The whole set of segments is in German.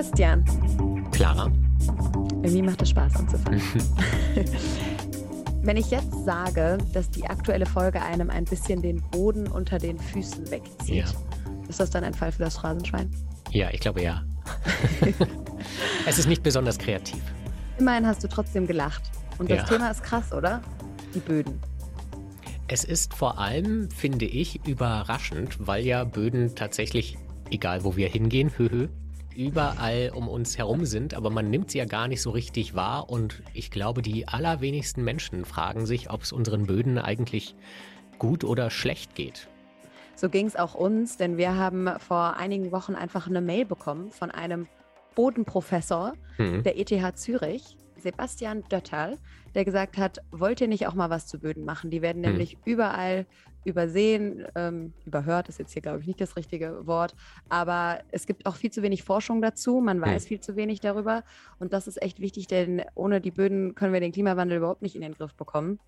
Christian. Clara. Irgendwie macht es Spaß anzufangen. Wenn ich jetzt sage, dass die aktuelle Folge einem ein bisschen den Boden unter den Füßen wegzieht, ja. ist das dann ein Fall für das Phrasenschwein? Ja, ich glaube ja. es ist nicht besonders kreativ. Immerhin hast du trotzdem gelacht. Und das ja. Thema ist krass, oder? Die Böden. Es ist vor allem, finde ich, überraschend, weil ja Böden tatsächlich, egal wo wir hingehen, überall um uns herum sind, aber man nimmt sie ja gar nicht so richtig wahr und ich glaube, die allerwenigsten Menschen fragen sich, ob es unseren Böden eigentlich gut oder schlecht geht. So ging es auch uns, denn wir haben vor einigen Wochen einfach eine Mail bekommen von einem Bodenprofessor mhm. der ETH Zürich, Sebastian Dötterl, der gesagt hat, wollt ihr nicht auch mal was zu Böden machen? Die werden hm. nämlich hm. überall übersehen, ähm, überhört ist jetzt hier, glaube ich, nicht das richtige Wort, aber es gibt auch viel zu wenig Forschung dazu, man hm. weiß hm. viel zu wenig darüber und das ist echt wichtig, denn ohne die Böden können wir den Klimawandel überhaupt nicht in den Griff bekommen.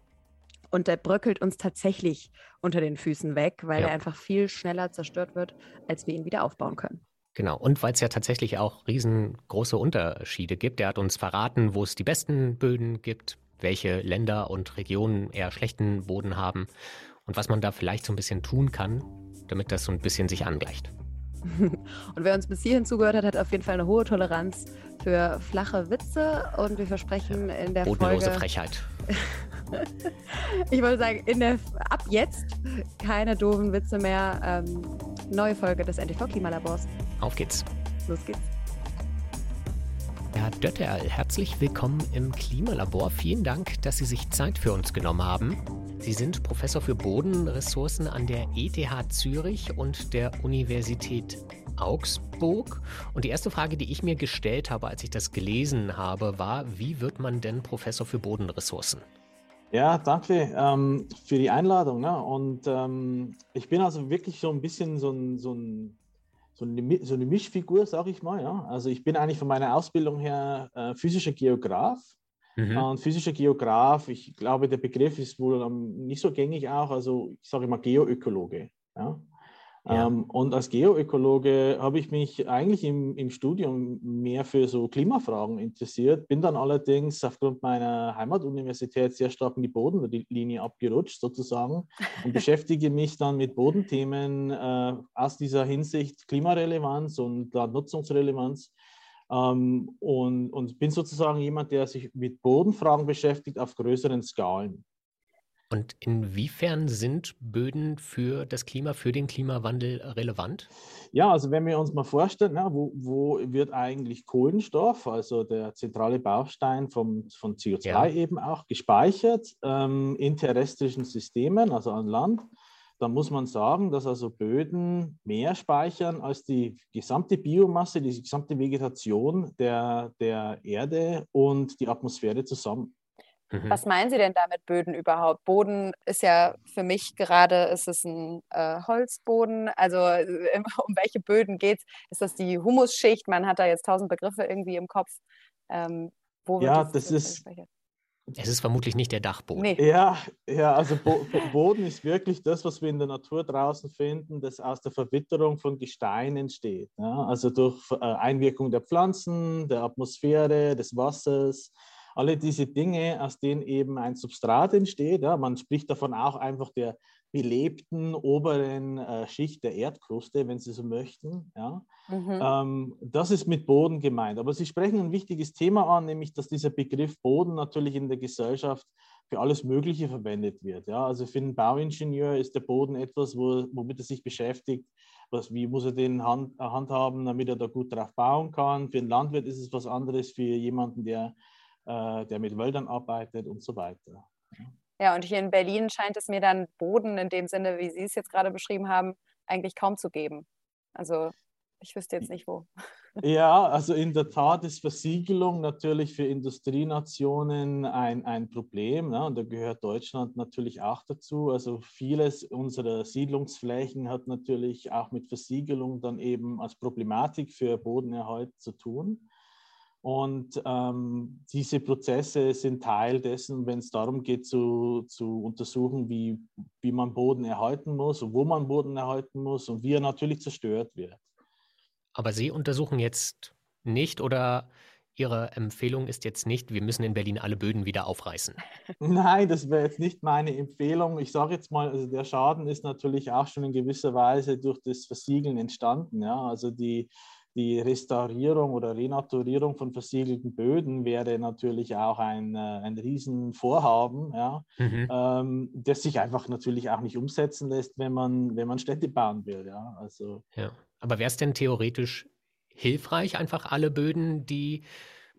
Und der bröckelt uns tatsächlich unter den Füßen weg, weil ja. er einfach viel schneller zerstört wird, als wir ihn wieder aufbauen können. Genau, und weil es ja tatsächlich auch riesengroße Unterschiede gibt. Er hat uns verraten, wo es die besten Böden gibt, welche Länder und Regionen eher schlechten Boden haben und was man da vielleicht so ein bisschen tun kann, damit das so ein bisschen sich angleicht. Und wer uns bis hierhin zugehört hat, hat auf jeden Fall eine hohe Toleranz für flache Witze und wir versprechen in der Bodenlose Folge... Frechheit. ich wollte sagen, in der, ab jetzt keine doofen Witze mehr. Ähm, neue Folge des NTV Klimalabors. Auf geht's. Los geht's. Herr Dötterl, herzlich willkommen im Klimalabor. Vielen Dank, dass Sie sich Zeit für uns genommen haben. Sie sind Professor für Bodenressourcen an der ETH Zürich und der Universität Augsburg. Und die erste Frage, die ich mir gestellt habe, als ich das gelesen habe, war, wie wird man denn Professor für Bodenressourcen? Ja, danke ähm, für die Einladung. Ne? Und ähm, ich bin also wirklich so ein bisschen so ein, so ein so eine, so eine Mischfigur, sage ich mal. Ja? Also ich bin eigentlich von meiner Ausbildung her äh, physischer Geograf. Mhm. Und physischer Geograf, ich glaube, der Begriff ist wohl nicht so gängig auch, also ich sage immer Geoökologe. Ja? Ja. Ähm, und als Geoökologe habe ich mich eigentlich im, im Studium mehr für so Klimafragen interessiert, bin dann allerdings aufgrund meiner Heimatuniversität sehr stark in die Bodenlinie abgerutscht sozusagen und beschäftige mich dann mit Bodenthemen äh, aus dieser Hinsicht Klimarelevanz und Landnutzungsrelevanz. Ähm, und, und bin sozusagen jemand, der sich mit Bodenfragen beschäftigt auf größeren Skalen. Und inwiefern sind Böden für das Klima, für den Klimawandel relevant? Ja, also wenn wir uns mal vorstellen, na, wo, wo, wird eigentlich Kohlenstoff, also der zentrale Baustein vom, von CO2 ja. eben auch, gespeichert ähm, in terrestrischen Systemen, also an Land, dann muss man sagen, dass also Böden mehr speichern als die gesamte Biomasse, die gesamte Vegetation der, der Erde und die Atmosphäre zusammen. Mhm. Was meinen Sie denn damit Böden überhaupt? Boden ist ja für mich gerade, ist es ein äh, Holzboden? Also äh, um welche Böden geht es? Ist das die Humusschicht? Man hat da jetzt tausend Begriffe irgendwie im Kopf. Ähm, ja, das, ist... Es ist vermutlich nicht der Dachboden. Nee. Ja, ja, also Bo Boden ist wirklich das, was wir in der Natur draußen finden, das aus der Verwitterung von Gestein entsteht. Ja? Also durch äh, Einwirkung der Pflanzen, der Atmosphäre, des Wassers, alle diese Dinge, aus denen eben ein Substrat entsteht. Ja, man spricht davon auch einfach der belebten oberen äh, Schicht der Erdkruste, wenn Sie so möchten. Ja. Mhm. Ähm, das ist mit Boden gemeint. Aber Sie sprechen ein wichtiges Thema an, nämlich dass dieser Begriff Boden natürlich in der Gesellschaft für alles Mögliche verwendet wird. Ja. Also für einen Bauingenieur ist der Boden etwas, wo, womit er sich beschäftigt. Was, wie muss er den Hand, handhaben, damit er da gut drauf bauen kann? Für einen Landwirt ist es was anderes, für jemanden, der äh, der mit Wäldern arbeitet und so weiter. Ja, und hier in Berlin scheint es mir dann Boden in dem Sinne, wie Sie es jetzt gerade beschrieben haben, eigentlich kaum zu geben. Also ich wüsste jetzt nicht wo. Ja, also in der Tat ist Versiegelung natürlich für Industrienationen ein, ein Problem. Ne? Und da gehört Deutschland natürlich auch dazu. Also vieles unserer Siedlungsflächen hat natürlich auch mit Versiegelung dann eben als Problematik für Bodenerhalt zu tun. Und ähm, diese Prozesse sind Teil dessen, wenn es darum geht, zu, zu untersuchen, wie, wie man Boden erhalten muss und wo man Boden erhalten muss und wie er natürlich zerstört wird. Aber Sie untersuchen jetzt nicht oder Ihre Empfehlung ist jetzt nicht, wir müssen in Berlin alle Böden wieder aufreißen. Nein, das wäre jetzt nicht meine Empfehlung. Ich sage jetzt mal, also der Schaden ist natürlich auch schon in gewisser Weise durch das Versiegeln entstanden. Ja? Also die, die Restaurierung oder Renaturierung von versiegelten Böden wäre natürlich auch ein, äh, ein Riesenvorhaben, ja? Mhm. Ähm, das sich einfach natürlich auch nicht umsetzen lässt, wenn man, wenn man Städte bauen will. Ja? Also, ja. Aber wäre es denn theoretisch hilfreich, einfach alle Böden, die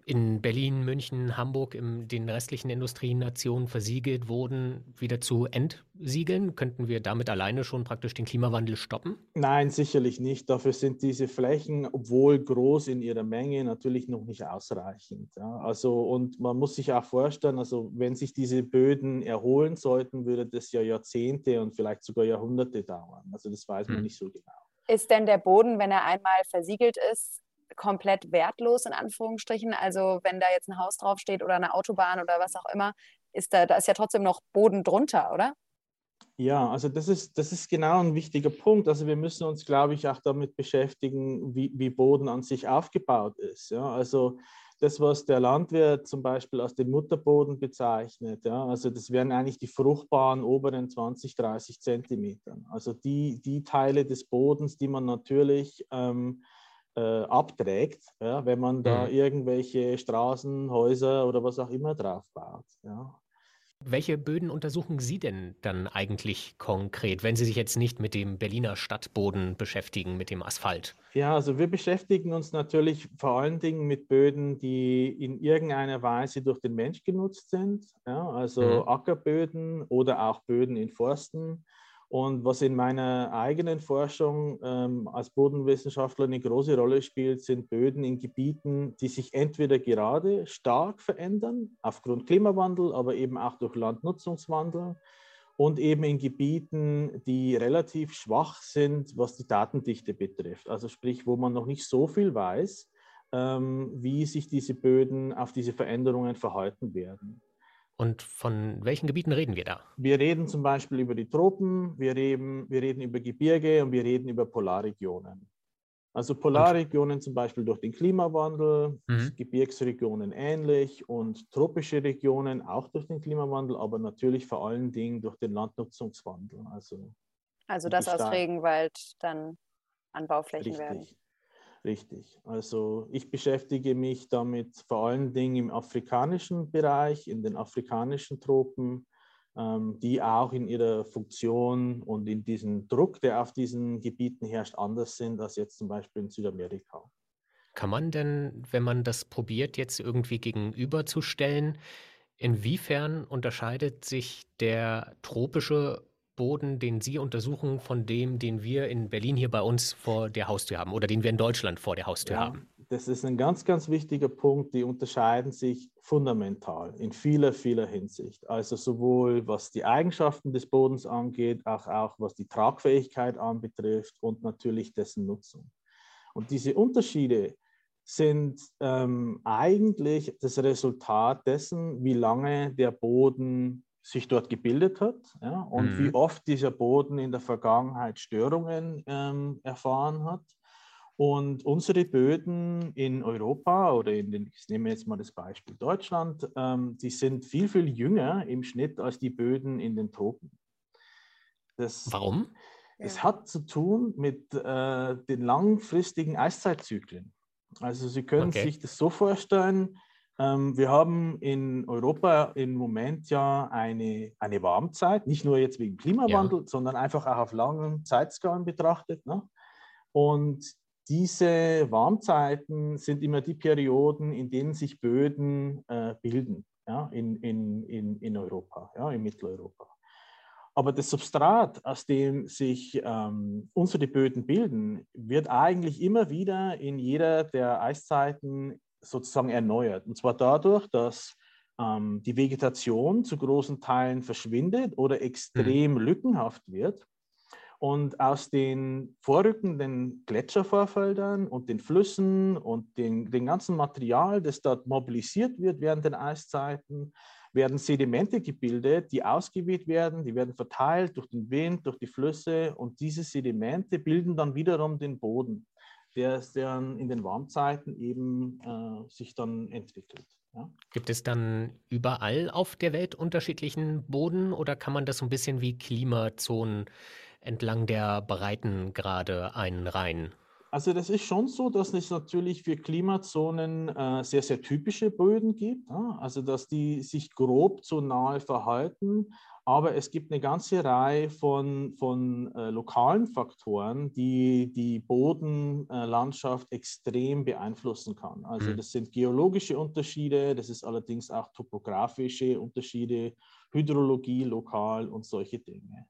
in Berlin, München, Hamburg, in den restlichen Industrienationen versiegelt wurden, wieder zu entsiegeln? Könnten wir damit alleine schon praktisch den Klimawandel stoppen? Nein, sicherlich nicht. Dafür sind diese Flächen, obwohl groß in ihrer Menge, natürlich noch nicht ausreichend. Ja. Also, und man muss sich auch vorstellen, also wenn sich diese Böden erholen sollten, würde das ja Jahrzehnte und vielleicht sogar Jahrhunderte dauern. Also das weiß man hm. nicht so genau. Ist denn der Boden, wenn er einmal versiegelt ist, komplett wertlos in Anführungsstrichen? Also wenn da jetzt ein Haus draufsteht oder eine Autobahn oder was auch immer, ist da, da ist ja trotzdem noch Boden drunter, oder? Ja, also das ist, das ist genau ein wichtiger Punkt. Also wir müssen uns, glaube ich, auch damit beschäftigen, wie, wie Boden an sich aufgebaut ist. Ja? Also das, was der Landwirt zum Beispiel als den Mutterboden bezeichnet. Ja? Also das wären eigentlich die fruchtbaren oberen 20, 30 Zentimeter. Also die, die Teile des Bodens, die man natürlich ähm, äh, abträgt, ja? wenn man da mhm. irgendwelche Straßen, Häuser oder was auch immer drauf baut. Ja? Welche Böden untersuchen Sie denn dann eigentlich konkret, wenn Sie sich jetzt nicht mit dem Berliner Stadtboden beschäftigen, mit dem Asphalt? Ja, also wir beschäftigen uns natürlich vor allen Dingen mit Böden, die in irgendeiner Weise durch den Mensch genutzt sind, ja, also mhm. Ackerböden oder auch Böden in Forsten und was in meiner eigenen Forschung ähm, als Bodenwissenschaftler eine große Rolle spielt, sind Böden in Gebieten, die sich entweder gerade stark verändern, aufgrund Klimawandel, aber eben auch durch Landnutzungswandel, und eben in Gebieten, die relativ schwach sind, was die Datendichte betrifft. Also sprich, wo man noch nicht so viel weiß, ähm, wie sich diese Böden auf diese Veränderungen verhalten werden. Und von welchen Gebieten reden wir da? Wir reden zum Beispiel über die Tropen, wir reden, wir reden über Gebirge und wir reden über Polarregionen. Also Polarregionen zum Beispiel durch den Klimawandel, mhm. Gebirgsregionen ähnlich und tropische Regionen auch durch den Klimawandel, aber natürlich vor allen Dingen durch den Landnutzungswandel. Also, also dass aus Regenwald dann Anbauflächen Richtig. werden. Richtig. Also ich beschäftige mich damit vor allen Dingen im afrikanischen Bereich, in den afrikanischen Tropen, ähm, die auch in ihrer Funktion und in diesem Druck, der auf diesen Gebieten herrscht, anders sind als jetzt zum Beispiel in Südamerika. Kann man denn, wenn man das probiert, jetzt irgendwie gegenüberzustellen, inwiefern unterscheidet sich der tropische Boden, den Sie untersuchen, von dem, den wir in Berlin hier bei uns vor der Haustür haben oder den wir in Deutschland vor der Haustür ja, haben? Das ist ein ganz, ganz wichtiger Punkt. Die unterscheiden sich fundamental in vieler, vieler Hinsicht. Also sowohl was die Eigenschaften des Bodens angeht, auch, auch was die Tragfähigkeit anbetrifft und natürlich dessen Nutzung. Und diese Unterschiede sind ähm, eigentlich das Resultat dessen, wie lange der Boden sich dort gebildet hat ja, und mhm. wie oft dieser Boden in der Vergangenheit Störungen ähm, erfahren hat. Und unsere Böden in Europa oder in den, ich nehme jetzt mal das Beispiel Deutschland, ähm, die sind viel, viel jünger im Schnitt als die Böden in den Tropen. Das, Warum? Es hat zu tun mit äh, den langfristigen Eiszeitzyklen. Also Sie können okay. sich das so vorstellen, wir haben in Europa im Moment ja eine, eine Warmzeit, nicht nur jetzt wegen Klimawandel, ja. sondern einfach auch auf langen Zeitskalen betrachtet. Ne? Und diese Warmzeiten sind immer die Perioden, in denen sich Böden äh, bilden ja, in, in, in, in Europa, ja, in Mitteleuropa. Aber das Substrat, aus dem sich ähm, unsere Böden bilden, wird eigentlich immer wieder in jeder der Eiszeiten sozusagen erneuert. Und zwar dadurch, dass ähm, die Vegetation zu großen Teilen verschwindet oder extrem mhm. lückenhaft wird. Und aus den vorrückenden Gletschervorfeldern und den Flüssen und den, dem ganzen Material, das dort mobilisiert wird während den Eiszeiten, werden Sedimente gebildet, die ausgeweht werden, die werden verteilt durch den Wind, durch die Flüsse und diese Sedimente bilden dann wiederum den Boden. Der, der in den Warmzeiten eben äh, sich dann entwickelt. Ja. Gibt es dann überall auf der Welt unterschiedlichen Boden oder kann man das so ein bisschen wie Klimazonen entlang der Breitengrade einreihen? Also das ist schon so, dass es natürlich für Klimazonen äh, sehr, sehr typische Böden gibt. Ja? Also dass die sich grob zu nahe verhalten. Aber es gibt eine ganze Reihe von, von äh, lokalen Faktoren, die die Bodenlandschaft äh, extrem beeinflussen kann. Also mhm. das sind geologische Unterschiede, das ist allerdings auch topografische Unterschiede, Hydrologie lokal und solche Dinge.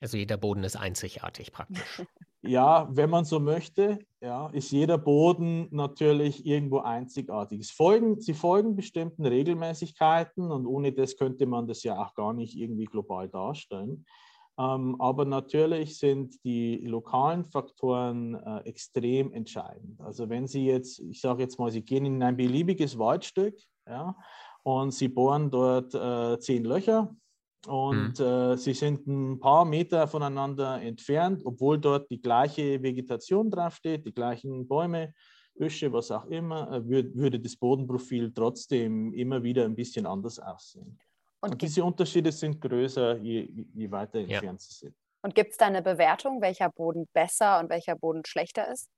Also jeder Boden ist einzigartig praktisch. Ja, wenn man so möchte, ja, ist jeder Boden natürlich irgendwo einzigartig. Folgen, sie folgen bestimmten Regelmäßigkeiten und ohne das könnte man das ja auch gar nicht irgendwie global darstellen. Ähm, aber natürlich sind die lokalen Faktoren äh, extrem entscheidend. Also wenn Sie jetzt, ich sage jetzt mal, Sie gehen in ein beliebiges Waldstück ja, und Sie bohren dort äh, zehn Löcher, und mhm. äh, sie sind ein paar Meter voneinander entfernt, obwohl dort die gleiche Vegetation draufsteht, die gleichen Bäume, Büsche, was auch immer, äh, würd, würde das Bodenprofil trotzdem immer wieder ein bisschen anders aussehen. Und, Und diese Unterschiede sind größer, je, je weiter entfernt ja. sie sind. Und gibt es da eine Bewertung, welcher Boden besser und welcher Boden schlechter ist?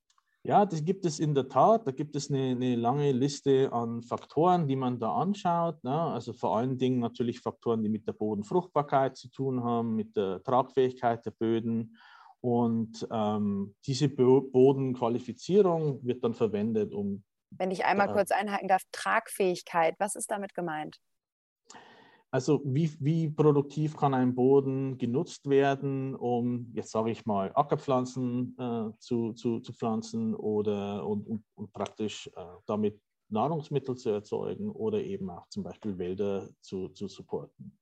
Ja, das gibt es in der Tat. Da gibt es eine, eine lange Liste an Faktoren, die man da anschaut. Ne? Also vor allen Dingen natürlich Faktoren, die mit der Bodenfruchtbarkeit zu tun haben, mit der Tragfähigkeit der Böden. Und ähm, diese Bodenqualifizierung wird dann verwendet, um. Wenn ich einmal kurz einhaken darf, Tragfähigkeit, was ist damit gemeint? Also wie, wie produktiv kann ein Boden genutzt werden, um, jetzt sage ich mal, Ackerpflanzen äh, zu, zu, zu pflanzen oder und, und, und praktisch äh, damit Nahrungsmittel zu erzeugen oder eben auch zum Beispiel Wälder zu, zu supporten.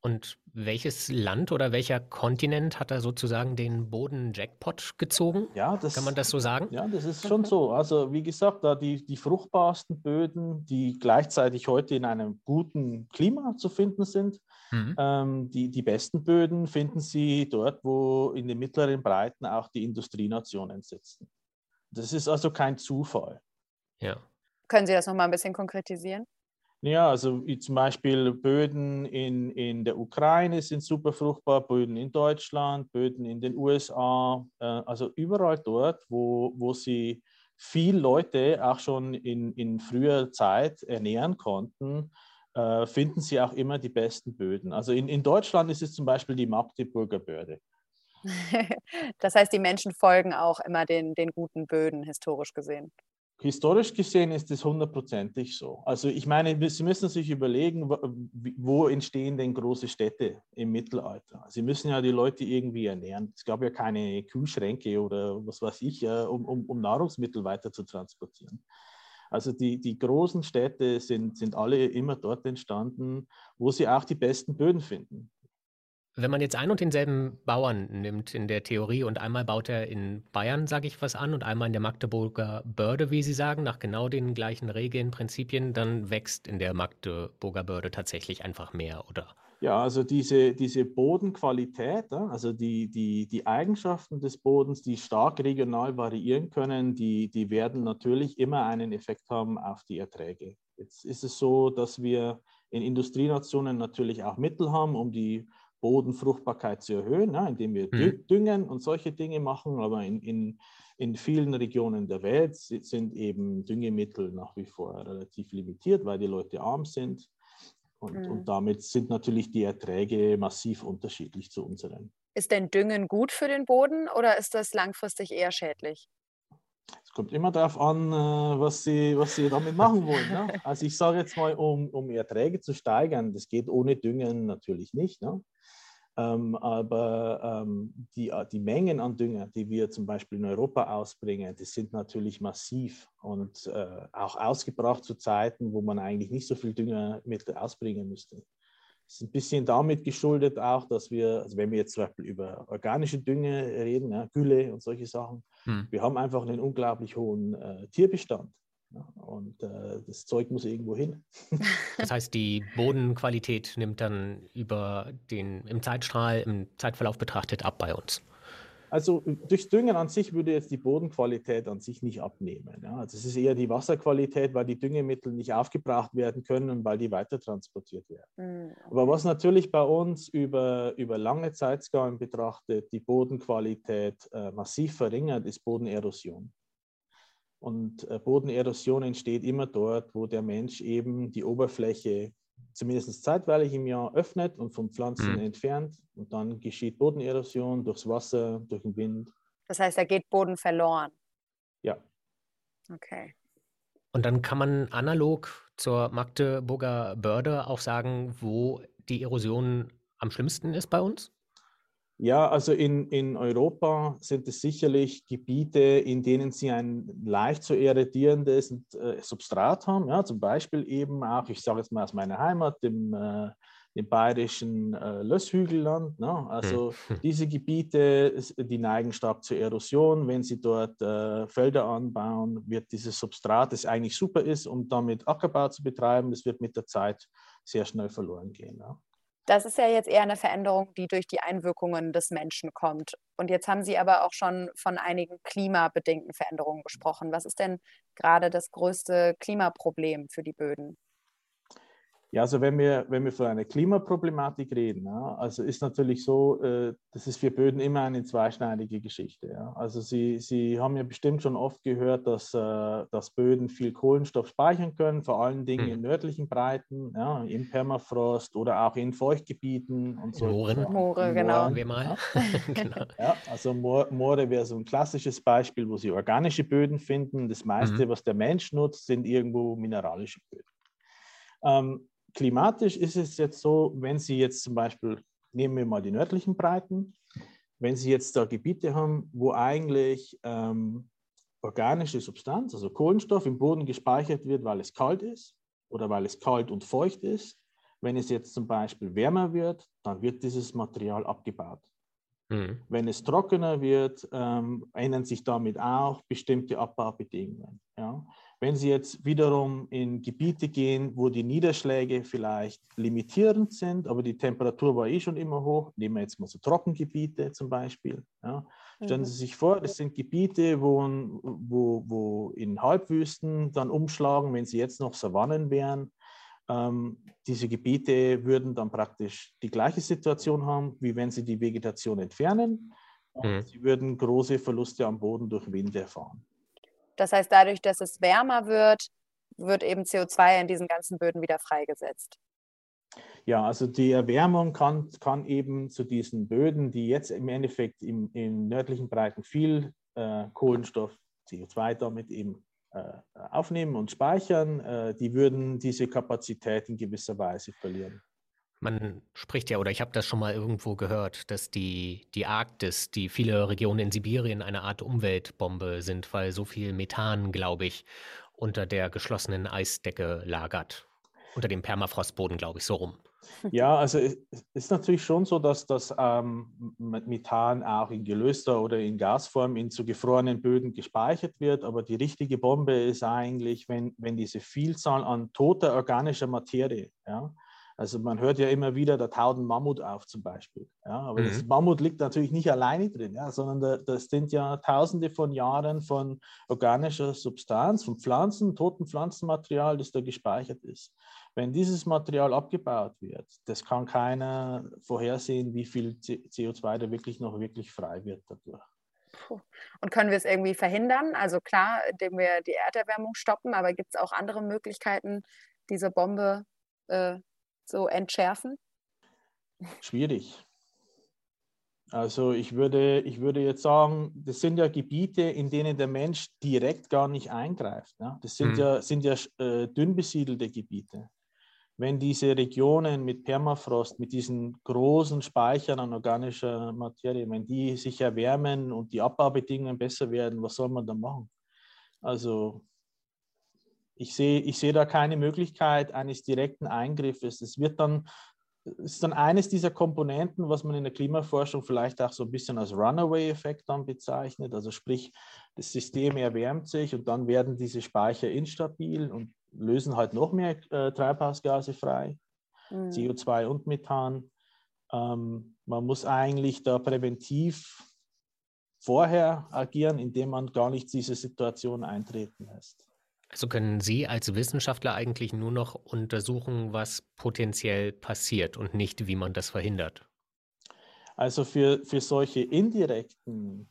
Und welches Land oder welcher Kontinent hat da sozusagen den Boden-Jackpot gezogen? Ja, das, kann man das so sagen? Ja, das ist schon so. Also wie gesagt, da die, die fruchtbarsten Böden, die gleichzeitig heute in einem guten Klima zu finden sind, mhm. ähm, die, die besten Böden finden Sie dort, wo in den mittleren Breiten auch die Industrienationen sitzen. Das ist also kein Zufall. Ja. Können Sie das nochmal ein bisschen konkretisieren? Ja, also zum Beispiel Böden in, in der Ukraine sind super fruchtbar, Böden in Deutschland, Böden in den USA, äh, also überall dort, wo, wo sie viele Leute auch schon in, in früher Zeit ernähren konnten, äh, finden sie auch immer die besten Böden. Also in, in Deutschland ist es zum Beispiel die Magdeburger Börde. das heißt, die Menschen folgen auch immer den, den guten Böden, historisch gesehen. Historisch gesehen ist es hundertprozentig so. Also ich meine, Sie müssen sich überlegen, wo entstehen denn große Städte im Mittelalter? Sie müssen ja die Leute irgendwie ernähren. Es gab ja keine Kühlschränke oder was weiß ich, um, um, um Nahrungsmittel weiter zu transportieren. Also die, die großen Städte sind, sind alle immer dort entstanden, wo sie auch die besten Böden finden. Wenn man jetzt einen und denselben Bauern nimmt in der Theorie und einmal baut er in Bayern, sage ich was an, und einmal in der Magdeburger Börde, wie Sie sagen, nach genau den gleichen Regeln, Prinzipien, dann wächst in der Magdeburger Börde tatsächlich einfach mehr, oder? Ja, also diese, diese Bodenqualität, also die, die, die Eigenschaften des Bodens, die stark regional variieren können, die, die werden natürlich immer einen Effekt haben auf die Erträge. Jetzt ist es so, dass wir in Industrienationen natürlich auch Mittel haben, um die Bodenfruchtbarkeit zu erhöhen, ne, indem wir mhm. düngen und solche Dinge machen. Aber in, in, in vielen Regionen der Welt sind eben Düngemittel nach wie vor relativ limitiert, weil die Leute arm sind. Und, mhm. und damit sind natürlich die Erträge massiv unterschiedlich zu unseren. Ist denn Düngen gut für den Boden oder ist das langfristig eher schädlich? Es kommt immer darauf an, äh, was Sie, was Sie damit machen wollen. Ne? Also ich sage jetzt mal, um, um Erträge zu steigern, das geht ohne Düngen natürlich nicht. Ne? Ähm, aber ähm, die, äh, die Mengen an Dünger, die wir zum Beispiel in Europa ausbringen, die sind natürlich massiv und äh, auch ausgebracht zu Zeiten, wo man eigentlich nicht so viel Düngermittel ausbringen müsste. Das ist ein bisschen damit geschuldet auch, dass wir, also wenn wir jetzt zum Beispiel über organische Dünge reden, ja, Gülle und solche Sachen, hm. wir haben einfach einen unglaublich hohen äh, Tierbestand. Und äh, das Zeug muss irgendwo hin. das heißt, die Bodenqualität nimmt dann über den im Zeitstrahl, im Zeitverlauf betrachtet ab bei uns. Also durch Düngen an sich würde jetzt die Bodenqualität an sich nicht abnehmen. Ja. Also es ist eher die Wasserqualität, weil die Düngemittel nicht aufgebracht werden können und weil die weiter transportiert werden. Mhm. Aber was natürlich bei uns über, über lange Zeitskalen betrachtet die Bodenqualität äh, massiv verringert, ist Bodenerosion. Und äh, Bodenerosion entsteht immer dort, wo der Mensch eben die Oberfläche zumindest zeitweilig im Jahr öffnet und von Pflanzen mhm. entfernt. Und dann geschieht Bodenerosion durchs Wasser, durch den Wind. Das heißt, da geht Boden verloren. Ja. Okay. Und dann kann man analog zur Magdeburger Börde auch sagen, wo die Erosion am schlimmsten ist bei uns? Ja, also in, in Europa sind es sicherlich Gebiete, in denen sie ein leicht zu erodierendes äh, Substrat haben. Ja, zum Beispiel eben auch, ich sage jetzt mal aus meiner Heimat, dem, äh, dem bayerischen äh, Lösshügelland. Ne? Also hm. diese Gebiete, die neigen stark zur Erosion. Wenn sie dort äh, Felder anbauen, wird dieses Substrat, das eigentlich super ist, um damit Ackerbau zu betreiben, das wird mit der Zeit sehr schnell verloren gehen. Ja? Das ist ja jetzt eher eine Veränderung, die durch die Einwirkungen des Menschen kommt. Und jetzt haben Sie aber auch schon von einigen klimabedingten Veränderungen gesprochen. Was ist denn gerade das größte Klimaproblem für die Böden? Ja, also wenn wir, wenn wir von einer Klimaproblematik reden, ja, also ist natürlich so, äh, das ist für Böden immer eine zweischneidige Geschichte. Ja. Also Sie, Sie haben ja bestimmt schon oft gehört, dass, äh, dass Böden viel Kohlenstoff speichern können, vor allen Dingen hm. in nördlichen Breiten, ja, im Permafrost oder auch in Feuchtgebieten und so. Mooren. Moore, genau. Wir mal. genau. ja, also Moore wäre so ein klassisches Beispiel, wo Sie organische Böden finden. Das meiste, mhm. was der Mensch nutzt, sind irgendwo mineralische Böden. Ähm, klimatisch ist es jetzt so, wenn Sie jetzt zum Beispiel, nehmen wir mal die nördlichen Breiten, wenn Sie jetzt da Gebiete haben, wo eigentlich ähm, organische Substanz, also Kohlenstoff im Boden gespeichert wird, weil es kalt ist oder weil es kalt und feucht ist. Wenn es jetzt zum Beispiel wärmer wird, dann wird dieses Material abgebaut. Mhm. Wenn es trockener wird, ähm, ändern sich damit auch bestimmte Abbaubedingungen. Ja? Wenn Sie jetzt wiederum in Gebiete gehen, wo die Niederschläge vielleicht limitierend sind, aber die Temperatur war eh schon immer hoch, nehmen wir jetzt mal so Trockengebiete zum Beispiel. Ja. Stellen Sie mhm. sich vor, das sind Gebiete, wo, wo, wo in Halbwüsten dann umschlagen, wenn sie jetzt noch Savannen wären. Ähm, diese Gebiete würden dann praktisch die gleiche Situation haben, wie wenn sie die Vegetation entfernen. Mhm. Sie würden große Verluste am Boden durch Wind erfahren. Das heißt, dadurch, dass es wärmer wird, wird eben CO2 in diesen ganzen Böden wieder freigesetzt. Ja, also die Erwärmung kann, kann eben zu diesen Böden, die jetzt im Endeffekt im, in nördlichen Breiten viel äh, Kohlenstoff, CO2 damit eben äh, aufnehmen und speichern, äh, die würden diese Kapazität in gewisser Weise verlieren. Man spricht ja, oder ich habe das schon mal irgendwo gehört, dass die, die Arktis, die viele Regionen in Sibirien eine Art Umweltbombe sind, weil so viel Methan, glaube ich, unter der geschlossenen Eisdecke lagert. Unter dem Permafrostboden, glaube ich, so rum. Ja, also es ist natürlich schon so, dass das ähm, Methan auch in gelöster oder in Gasform in zu gefrorenen Böden gespeichert wird. Aber die richtige Bombe ist eigentlich, wenn, wenn diese Vielzahl an toter organischer Materie, ja, also man hört ja immer wieder, da taut ein Mammut auf zum Beispiel. Ja, aber mhm. das Mammut liegt natürlich nicht alleine drin, ja, sondern da, das sind ja tausende von Jahren von organischer Substanz, von Pflanzen, toten Pflanzenmaterial, das da gespeichert ist. Wenn dieses Material abgebaut wird, das kann keiner vorhersehen, wie viel CO2 da wirklich noch wirklich frei wird dadurch. Und können wir es irgendwie verhindern? Also klar, indem wir die Erderwärmung stoppen, aber gibt es auch andere Möglichkeiten, diese Bombe äh, so entschärfen? Schwierig. Also ich würde, ich würde jetzt sagen, das sind ja Gebiete, in denen der Mensch direkt gar nicht eingreift. Ja? Das sind mhm. ja, sind ja äh, dünn besiedelte Gebiete. Wenn diese Regionen mit Permafrost, mit diesen großen Speichern an organischer Materie, wenn die sich erwärmen und die Abbaubedingungen besser werden, was soll man da machen? Also ich sehe, ich sehe da keine Möglichkeit eines direkten Eingriffes. Es wird dann, ist dann eines dieser Komponenten, was man in der Klimaforschung vielleicht auch so ein bisschen als Runaway-Effekt dann bezeichnet. Also sprich, das System erwärmt sich und dann werden diese Speicher instabil und lösen halt noch mehr äh, Treibhausgase frei, mhm. CO2 und Methan. Ähm, man muss eigentlich da präventiv vorher agieren, indem man gar nicht diese Situation eintreten lässt. Also können Sie als Wissenschaftler eigentlich nur noch untersuchen, was potenziell passiert und nicht, wie man das verhindert? Also für, für solche indirekten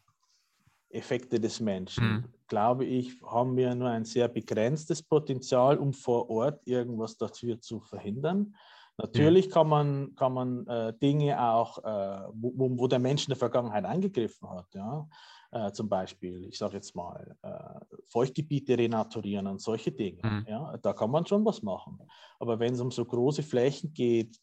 Effekte des Menschen, mhm. glaube ich, haben wir nur ein sehr begrenztes Potenzial, um vor Ort irgendwas dafür zu verhindern. Natürlich mhm. kann man, kann man äh, Dinge auch, äh, wo, wo, der Mensch in der Vergangenheit eingegriffen hat, ja, äh, zum Beispiel, ich sage jetzt mal, äh, Feuchtgebiete renaturieren und solche Dinge, mhm. ja, da kann man schon was machen. Aber wenn es um so große Flächen geht,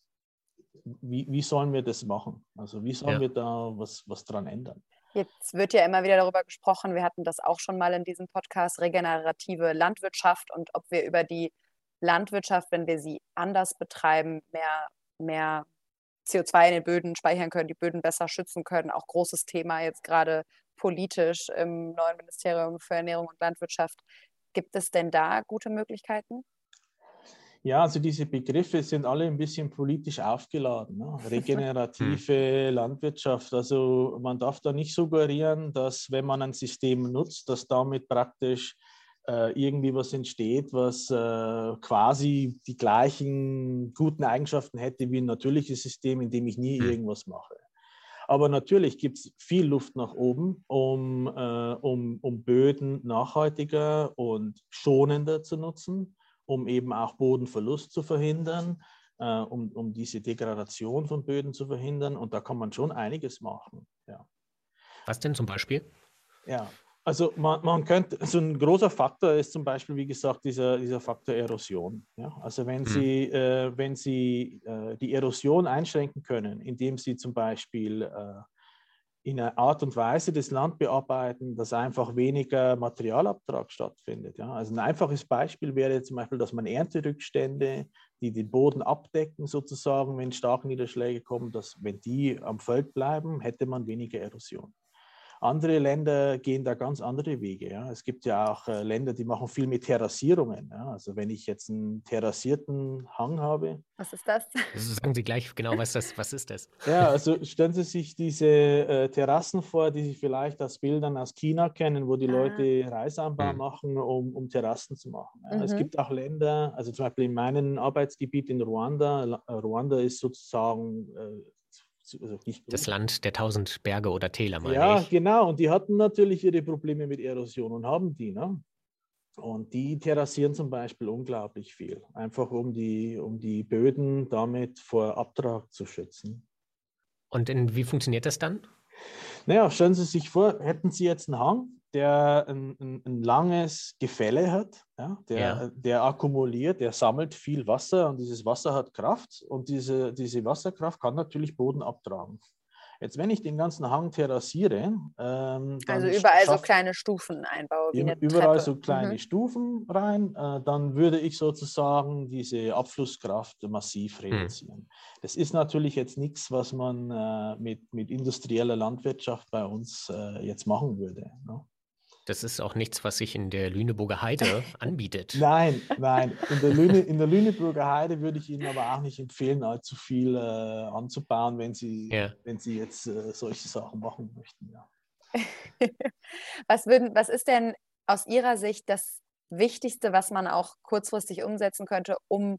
wie, wie sollen wir das machen? Also wie sollen ja. wir da was, was dran ändern? Jetzt wird ja immer wieder darüber gesprochen, wir hatten das auch schon mal in diesem Podcast, regenerative Landwirtschaft und ob wir über die Landwirtschaft, wenn wir sie anders betreiben, mehr, mehr CO2 in den Böden speichern können, die Böden besser schützen können. Auch großes Thema jetzt gerade politisch im neuen Ministerium für Ernährung und Landwirtschaft. Gibt es denn da gute Möglichkeiten? Ja, also diese Begriffe sind alle ein bisschen politisch aufgeladen. Ne? Regenerative hm. Landwirtschaft. Also man darf da nicht suggerieren, dass wenn man ein System nutzt, dass damit praktisch äh, irgendwie was entsteht, was äh, quasi die gleichen guten Eigenschaften hätte wie ein natürliches System, in dem ich nie hm. irgendwas mache. Aber natürlich gibt es viel Luft nach oben, um, äh, um, um Böden nachhaltiger und schonender zu nutzen um eben auch Bodenverlust zu verhindern, äh, um, um diese Degradation von Böden zu verhindern. Und da kann man schon einiges machen. Ja. Was denn zum Beispiel? Ja, also man, man könnte, so ein großer Faktor ist zum Beispiel, wie gesagt, dieser, dieser Faktor Erosion. Ja? Also wenn hm. Sie, äh, wenn Sie äh, die Erosion einschränken können, indem Sie zum Beispiel äh, in einer Art und Weise das Land bearbeiten, dass einfach weniger Materialabtrag stattfindet. Ja? Also ein einfaches Beispiel wäre zum Beispiel, dass man Ernterückstände, die den Boden abdecken sozusagen, wenn starke Niederschläge kommen, dass wenn die am Feld bleiben, hätte man weniger Erosion. Andere Länder gehen da ganz andere Wege. Ja. Es gibt ja auch äh, Länder, die machen viel mit Terrassierungen. Ja. Also wenn ich jetzt einen terrassierten Hang habe. Was ist das? Sagen Sie gleich genau, was, das, was ist das? Ja, also stellen Sie sich diese äh, Terrassen vor, die Sie vielleicht aus Bildern aus China kennen, wo die ah. Leute Reisanbau mhm. machen, um, um Terrassen zu machen. Ja. Mhm. Es gibt auch Länder, also zum Beispiel in meinem Arbeitsgebiet in Ruanda. Ruanda ist sozusagen äh, also das Land der tausend Berge oder Täler, meine ja, ich. Ja, genau. Und die hatten natürlich ihre Probleme mit Erosion und haben die. Ne? Und die terrassieren zum Beispiel unglaublich viel, einfach um die, um die Böden damit vor Abtrag zu schützen. Und in, wie funktioniert das dann? Naja, stellen Sie sich vor, hätten Sie jetzt einen Hang, der ein, ein, ein langes Gefälle hat, ja, der, ja. der akkumuliert, der sammelt viel Wasser und dieses Wasser hat Kraft und diese, diese Wasserkraft kann natürlich Boden abtragen. Jetzt, wenn ich den ganzen Hang terrassiere. Ähm, also überall so kleine Stufen einbaue. Wie eine überall Treppe. so kleine mhm. Stufen rein, äh, dann würde ich sozusagen diese Abflusskraft massiv hm. reduzieren. Mhm. Das ist natürlich jetzt nichts, was man äh, mit, mit industrieller Landwirtschaft bei uns äh, jetzt machen würde. Ne? Das ist auch nichts, was sich in der Lüneburger Heide anbietet. Nein, nein. In der, Lüne, in der Lüneburger Heide würde ich Ihnen aber auch nicht empfehlen, allzu viel äh, anzubauen, wenn Sie, ja. wenn Sie jetzt äh, solche Sachen machen möchten. Ja. was, würden, was ist denn aus Ihrer Sicht das Wichtigste, was man auch kurzfristig umsetzen könnte, um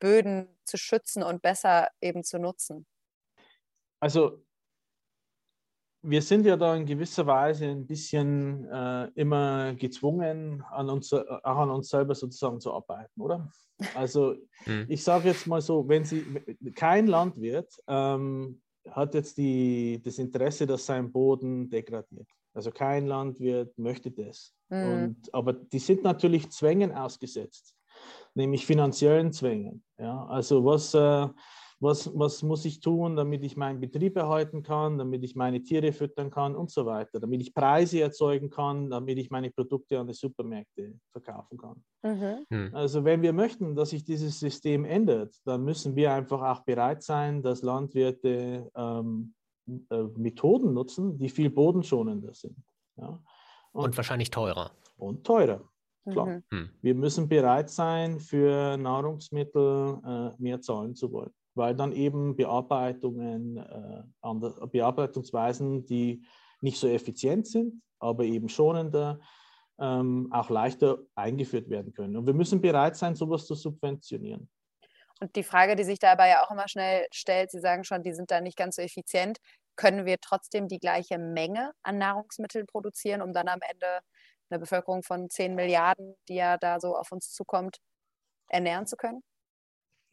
Böden zu schützen und besser eben zu nutzen? Also wir sind ja da in gewisser Weise ein bisschen äh, immer gezwungen, an uns, auch an uns selber sozusagen zu arbeiten, oder? Also hm. ich sage jetzt mal so, wenn Sie, kein Landwirt ähm, hat jetzt die, das Interesse, dass sein Boden degradiert. Also kein Landwirt möchte das. Mhm. Und, aber die sind natürlich Zwängen ausgesetzt, nämlich finanziellen Zwängen. Ja? Also was... Äh, was, was muss ich tun, damit ich meinen Betrieb erhalten kann, damit ich meine Tiere füttern kann und so weiter, damit ich Preise erzeugen kann, damit ich meine Produkte an die Supermärkte verkaufen kann. Mhm. Hm. Also wenn wir möchten, dass sich dieses System ändert, dann müssen wir einfach auch bereit sein, dass Landwirte ähm, äh, Methoden nutzen, die viel bodenschonender sind. Ja? Und, und, wahrscheinlich teurer. Und teurer. Klar. Mhm. Hm. Wir müssen bereit sein, für Nahrungsmittel äh, mehr zahlen zu wollen weil dann eben Bearbeitungen, äh, Bearbeitungsweisen, die nicht so effizient sind, aber eben schonender, ähm, auch leichter eingeführt werden können. Und wir müssen bereit sein, sowas zu subventionieren. Und die Frage, die sich dabei ja auch immer schnell stellt, Sie sagen schon, die sind da nicht ganz so effizient. Können wir trotzdem die gleiche Menge an Nahrungsmitteln produzieren, um dann am Ende eine Bevölkerung von 10 Milliarden, die ja da so auf uns zukommt, ernähren zu können?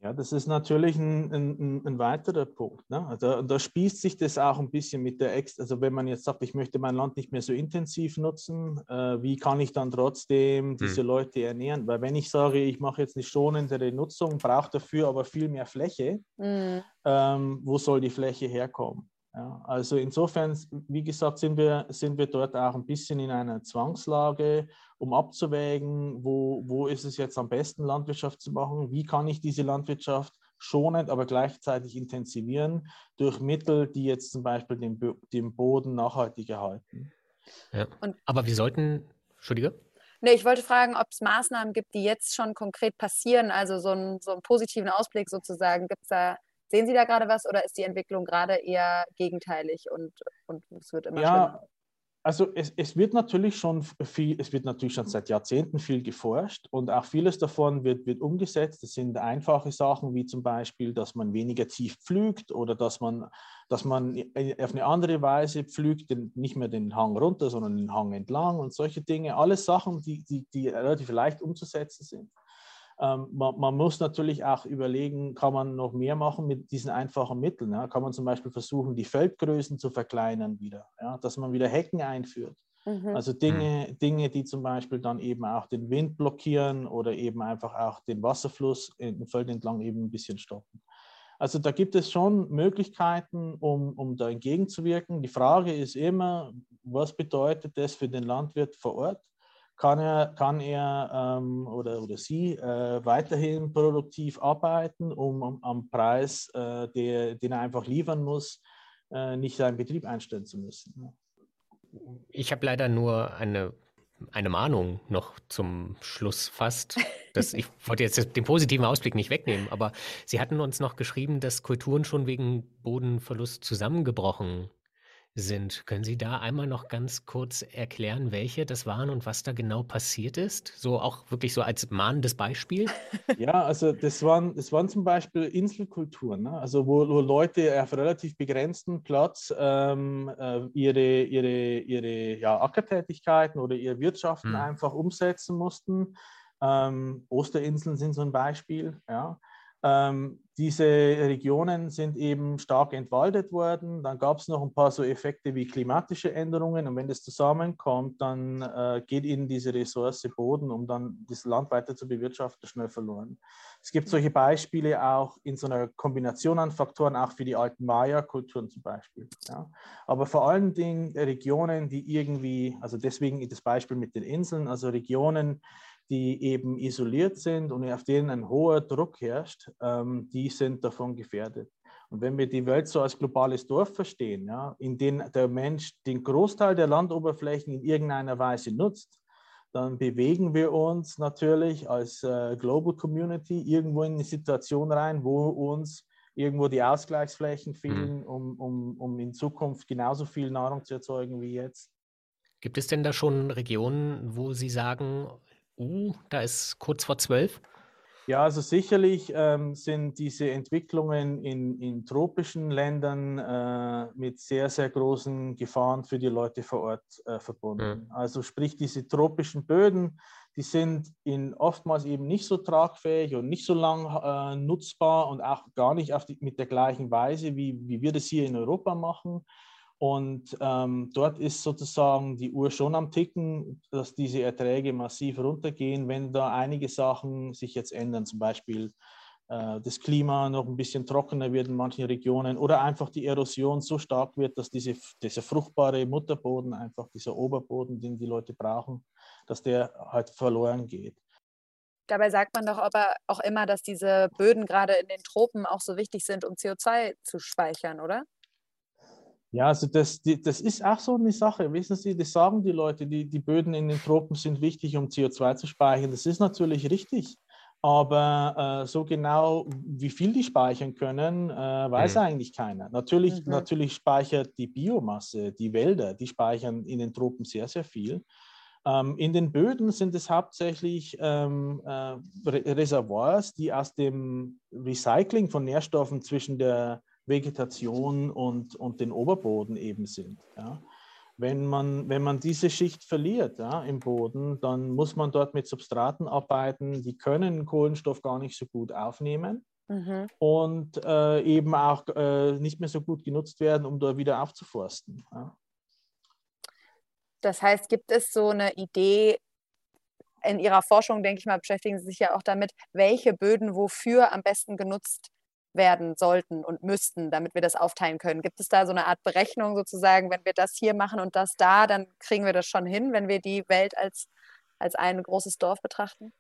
Ja, das ist natürlich ein, ein, ein weiterer Punkt. Ne? Also, da spießt sich das auch ein bisschen mit der Ex, also wenn man jetzt sagt, ich möchte mein Land nicht mehr so intensiv nutzen, äh, wie kann ich dann trotzdem hm. diese hm. Leute ernähren? Weil wenn ich sage, ich mache jetzt eine schonendere Nutzung, brauche dafür aber viel mehr Fläche, hm. ähm, wo soll die Fläche herkommen? Ja, also insofern, wie gesagt, sind wir, sind wir dort auch ein bisschen in einer Zwangslage, um abzuwägen, wo, wo ist es jetzt am besten, Landwirtschaft zu machen, wie kann ich diese Landwirtschaft schonend, aber gleichzeitig intensivieren durch Mittel, die jetzt zum Beispiel den, den Boden nachhaltig erhalten. Ja. aber wir sollten, Entschuldige? Nee, ich wollte fragen, ob es Maßnahmen gibt, die jetzt schon konkret passieren, also so, ein, so einen positiven Ausblick sozusagen. Gibt es da Sehen Sie da gerade was oder ist die Entwicklung gerade eher gegenteilig und, und es wird immer ja, schlimmer? Also es, es, wird natürlich schon viel, es wird natürlich schon seit Jahrzehnten viel geforscht und auch vieles davon wird, wird umgesetzt. Das sind einfache Sachen wie zum Beispiel, dass man weniger tief pflügt oder dass man, dass man auf eine andere Weise pflügt, nicht mehr den Hang runter, sondern den Hang entlang und solche Dinge. Alles Sachen, die, die, die relativ leicht umzusetzen sind. Ähm, man, man, muss natürlich auch überlegen, kann man noch mehr machen mit diesen einfachen Mitteln? Ja? Kann man zum Beispiel versuchen, die Feldgrößen zu verkleinern wieder, ja? dass man wieder Hecken einführt. Mhm. Also Dinge, mhm. Dinge, die zum Beispiel dann eben auch den Wind blockieren oder eben einfach auch den Wasserfluss im Feld entlang eben ein bisschen stoppen. Also da gibt es schon Möglichkeiten, um, um da entgegenzuwirken. Die Frage ist immer, was bedeutet das für den Landwirt vor Ort? Kann er, kann er ähm, oder, oder sie äh, weiterhin produktiv arbeiten, um, um am Preis, äh, der, den er einfach liefern muss, äh, nicht seinen Betrieb einstellen zu müssen. Ich habe leider nur eine, eine Mahnung noch zum Schluss fast. Das, ich wollte jetzt den positiven Ausblick nicht wegnehmen, aber Sie hatten uns noch geschrieben, dass Kulturen schon wegen Bodenverlust zusammengebrochen sind. Können Sie da einmal noch ganz kurz erklären, welche das waren und was da genau passiert ist? So auch wirklich so als mahnendes Beispiel? Ja, also das waren, das waren zum Beispiel Inselkulturen, ne? also wo, wo, Leute auf relativ begrenztem Platz ähm, äh, ihre, ihre, ihre ja, Ackertätigkeiten oder ihre Wirtschaften hm. einfach umsetzen mussten. Ähm, Osterinseln sind so ein Beispiel. Ja. Ähm, diese Regionen sind eben stark entwaldet worden. Dann gab es noch ein paar so Effekte wie klimatische Änderungen. Und wenn das zusammenkommt, dann äh, geht ihnen diese Ressource Boden, um dann das Land weiter zu bewirtschaften, schnell verloren. Es gibt solche Beispiele auch in so einer Kombination an Faktoren, auch für die alten Maya-Kulturen zum Beispiel. Ja. Aber vor allen Dingen Regionen, die irgendwie, also deswegen das Beispiel mit den Inseln, also Regionen, die eben isoliert sind und auf denen ein hoher Druck herrscht, ähm, die sind davon gefährdet. Und wenn wir die Welt so als globales Dorf verstehen, ja, in dem der Mensch den Großteil der Landoberflächen in irgendeiner Weise nutzt, dann bewegen wir uns natürlich als äh, Global Community irgendwo in eine Situation rein, wo uns irgendwo die Ausgleichsflächen fehlen, mhm. um, um, um in Zukunft genauso viel Nahrung zu erzeugen wie jetzt. Gibt es denn da schon Regionen, wo Sie sagen, uh, da ist kurz vor zwölf? Ja, also sicherlich ähm, sind diese Entwicklungen in, in tropischen Ländern äh, mit sehr, sehr großen Gefahren für die Leute vor Ort äh, verbunden. Mhm. Also sprich, diese tropischen Böden, die sind in oftmals eben nicht so tragfähig und nicht so lang äh, nutzbar und auch gar nicht die, mit der gleichen Weise, wie, wie wir das hier in Europa machen. Und ähm, dort ist sozusagen die Uhr schon am Ticken, dass diese Erträge massiv runtergehen, wenn da einige Sachen sich jetzt ändern, zum Beispiel äh, das Klima noch ein bisschen trockener wird in manchen Regionen oder einfach die Erosion so stark wird, dass diese, dieser fruchtbare Mutterboden, einfach dieser Oberboden, den die Leute brauchen, dass der halt verloren geht. Dabei sagt man doch aber auch immer, dass diese Böden gerade in den Tropen auch so wichtig sind, um CO2 zu speichern, oder? Ja, also das, die, das ist auch so eine Sache. Wissen Sie, das sagen die Leute, die, die Böden in den Tropen sind wichtig, um CO2 zu speichern. Das ist natürlich richtig. Aber äh, so genau, wie viel die speichern können, äh, weiß mhm. eigentlich keiner. Natürlich, mhm. natürlich speichert die Biomasse, die Wälder, die speichern in den Tropen sehr, sehr viel. Ähm, in den Böden sind es hauptsächlich ähm, äh, Reservoirs, die aus dem Recycling von Nährstoffen zwischen der Vegetation und, und den Oberboden eben sind. Ja. Wenn man, wenn man diese Schicht verliert ja, im Boden, dann muss man dort mit Substraten arbeiten, die können Kohlenstoff gar nicht so gut aufnehmen mhm. und äh, eben auch äh, nicht mehr so gut genutzt werden, um dort wieder aufzuforsten. Ja. Das heißt, gibt es so eine Idee, in Ihrer Forschung, denke ich mal, beschäftigen Sie sich ja auch damit, welche Böden wofür am besten genutzt werden sollten und müssten, damit wir das aufteilen können. Gibt es da so eine Art Berechnung sozusagen, wenn wir das hier machen und das da, dann kriegen wir das schon hin, wenn wir die Welt als, als ein großes Dorf betrachten?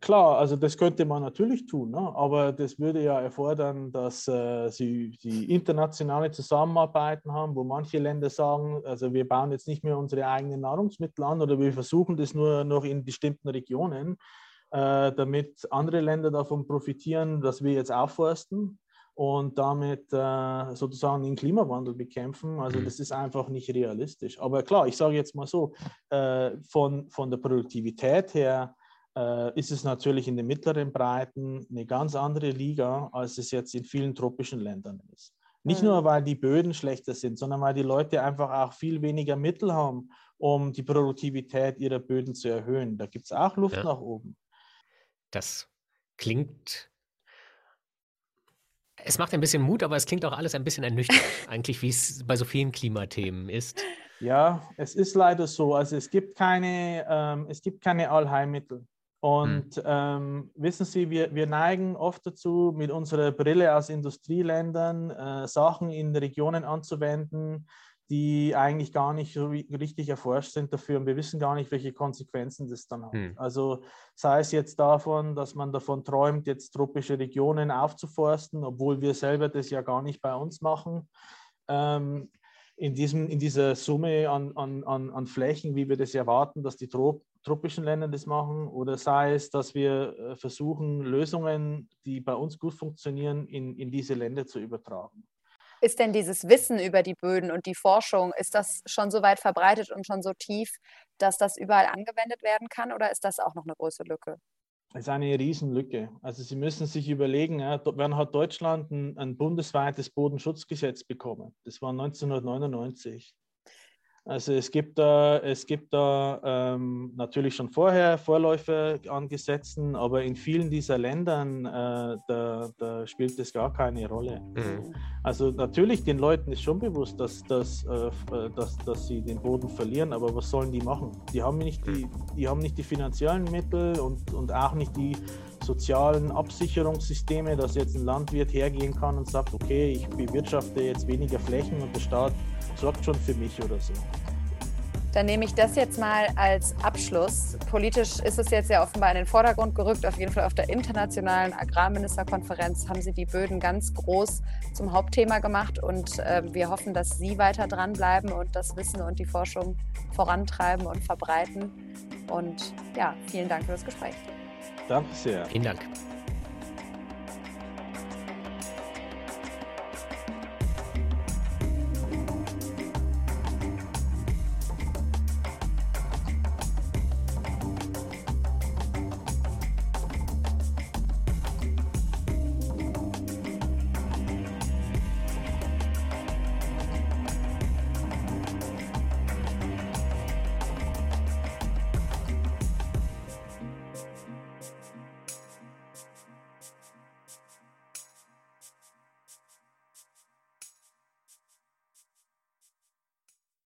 Klar, also das könnte man natürlich tun, ne? aber das würde ja erfordern, dass äh, sie die internationale Zusammenarbeiten haben, wo manche Länder sagen, also wir bauen jetzt nicht mehr unsere eigenen Nahrungsmittel an oder wir versuchen das nur noch in bestimmten Regionen, äh, damit andere Länder davon profitieren, dass wir jetzt aufforsten und damit äh, sozusagen den Klimawandel bekämpfen. Also mhm. das ist einfach nicht realistisch. Aber klar, ich sage jetzt mal so, äh, von, von der Produktivität her äh, ist es natürlich in den mittleren Breiten eine ganz andere Liga, als es jetzt in vielen tropischen Ländern ist. Nicht nur, weil die Böden schlechter sind, sondern weil die Leute einfach auch viel weniger Mittel haben, um die Produktivität ihrer Böden zu erhöhen. Da gibt es auch Luft ja. nach oben. Das klingt. Es macht ein bisschen Mut, aber es klingt auch alles ein bisschen ernüchternd, eigentlich, wie es bei so vielen Klimathemen ist. Ja, es ist leider so. Also es gibt keine, ähm, es gibt keine Allheilmittel. Und hm. ähm, wissen Sie, wir, wir neigen oft dazu, mit unserer Brille aus Industrieländern äh, Sachen in Regionen anzuwenden, die eigentlich gar nicht so richtig erforscht sind dafür und wir wissen gar nicht, welche Konsequenzen das dann hat. Hm. Also sei es jetzt davon, dass man davon träumt, jetzt tropische Regionen aufzuforsten, obwohl wir selber das ja gar nicht bei uns machen. Ähm, in, diesem, in dieser Summe an, an, an Flächen, wie wir das erwarten, dass die Trop tropischen Länder das machen, oder sei es, dass wir äh, versuchen, Lösungen, die bei uns gut funktionieren, in, in diese Länder zu übertragen. Ist denn dieses Wissen über die Böden und die Forschung, ist das schon so weit verbreitet und schon so tief, dass das überall angewendet werden kann oder ist das auch noch eine große Lücke? Das ist eine Riesenlücke. Also Sie müssen sich überlegen, ja, wann hat Deutschland ein, ein bundesweites Bodenschutzgesetz bekommen? Das war 1999. Also es gibt da, es gibt da ähm, natürlich schon vorher Vorläufe an Gesetzen, aber in vielen dieser Ländern, äh, da, da, spielt das gar keine Rolle. Mhm. Also natürlich, den Leuten ist schon bewusst, dass, dass, äh, dass, dass sie den Boden verlieren, aber was sollen die machen? Die haben nicht die, mhm. die, haben nicht die finanziellen Mittel und, und auch nicht die sozialen Absicherungssysteme, dass jetzt ein Landwirt hergehen kann und sagt, okay, ich bewirtschafte jetzt weniger Flächen und der Staat sorgt schon für mich oder so. Dann nehme ich das jetzt mal als Abschluss. Politisch ist es jetzt ja offenbar in den Vordergrund gerückt. Auf jeden Fall auf der internationalen Agrarministerkonferenz haben Sie die Böden ganz groß zum Hauptthema gemacht. Und äh, wir hoffen, dass Sie weiter dranbleiben und das Wissen und die Forschung vorantreiben und verbreiten. Und ja, vielen Dank für das Gespräch. Danke sehr. Vielen Dank.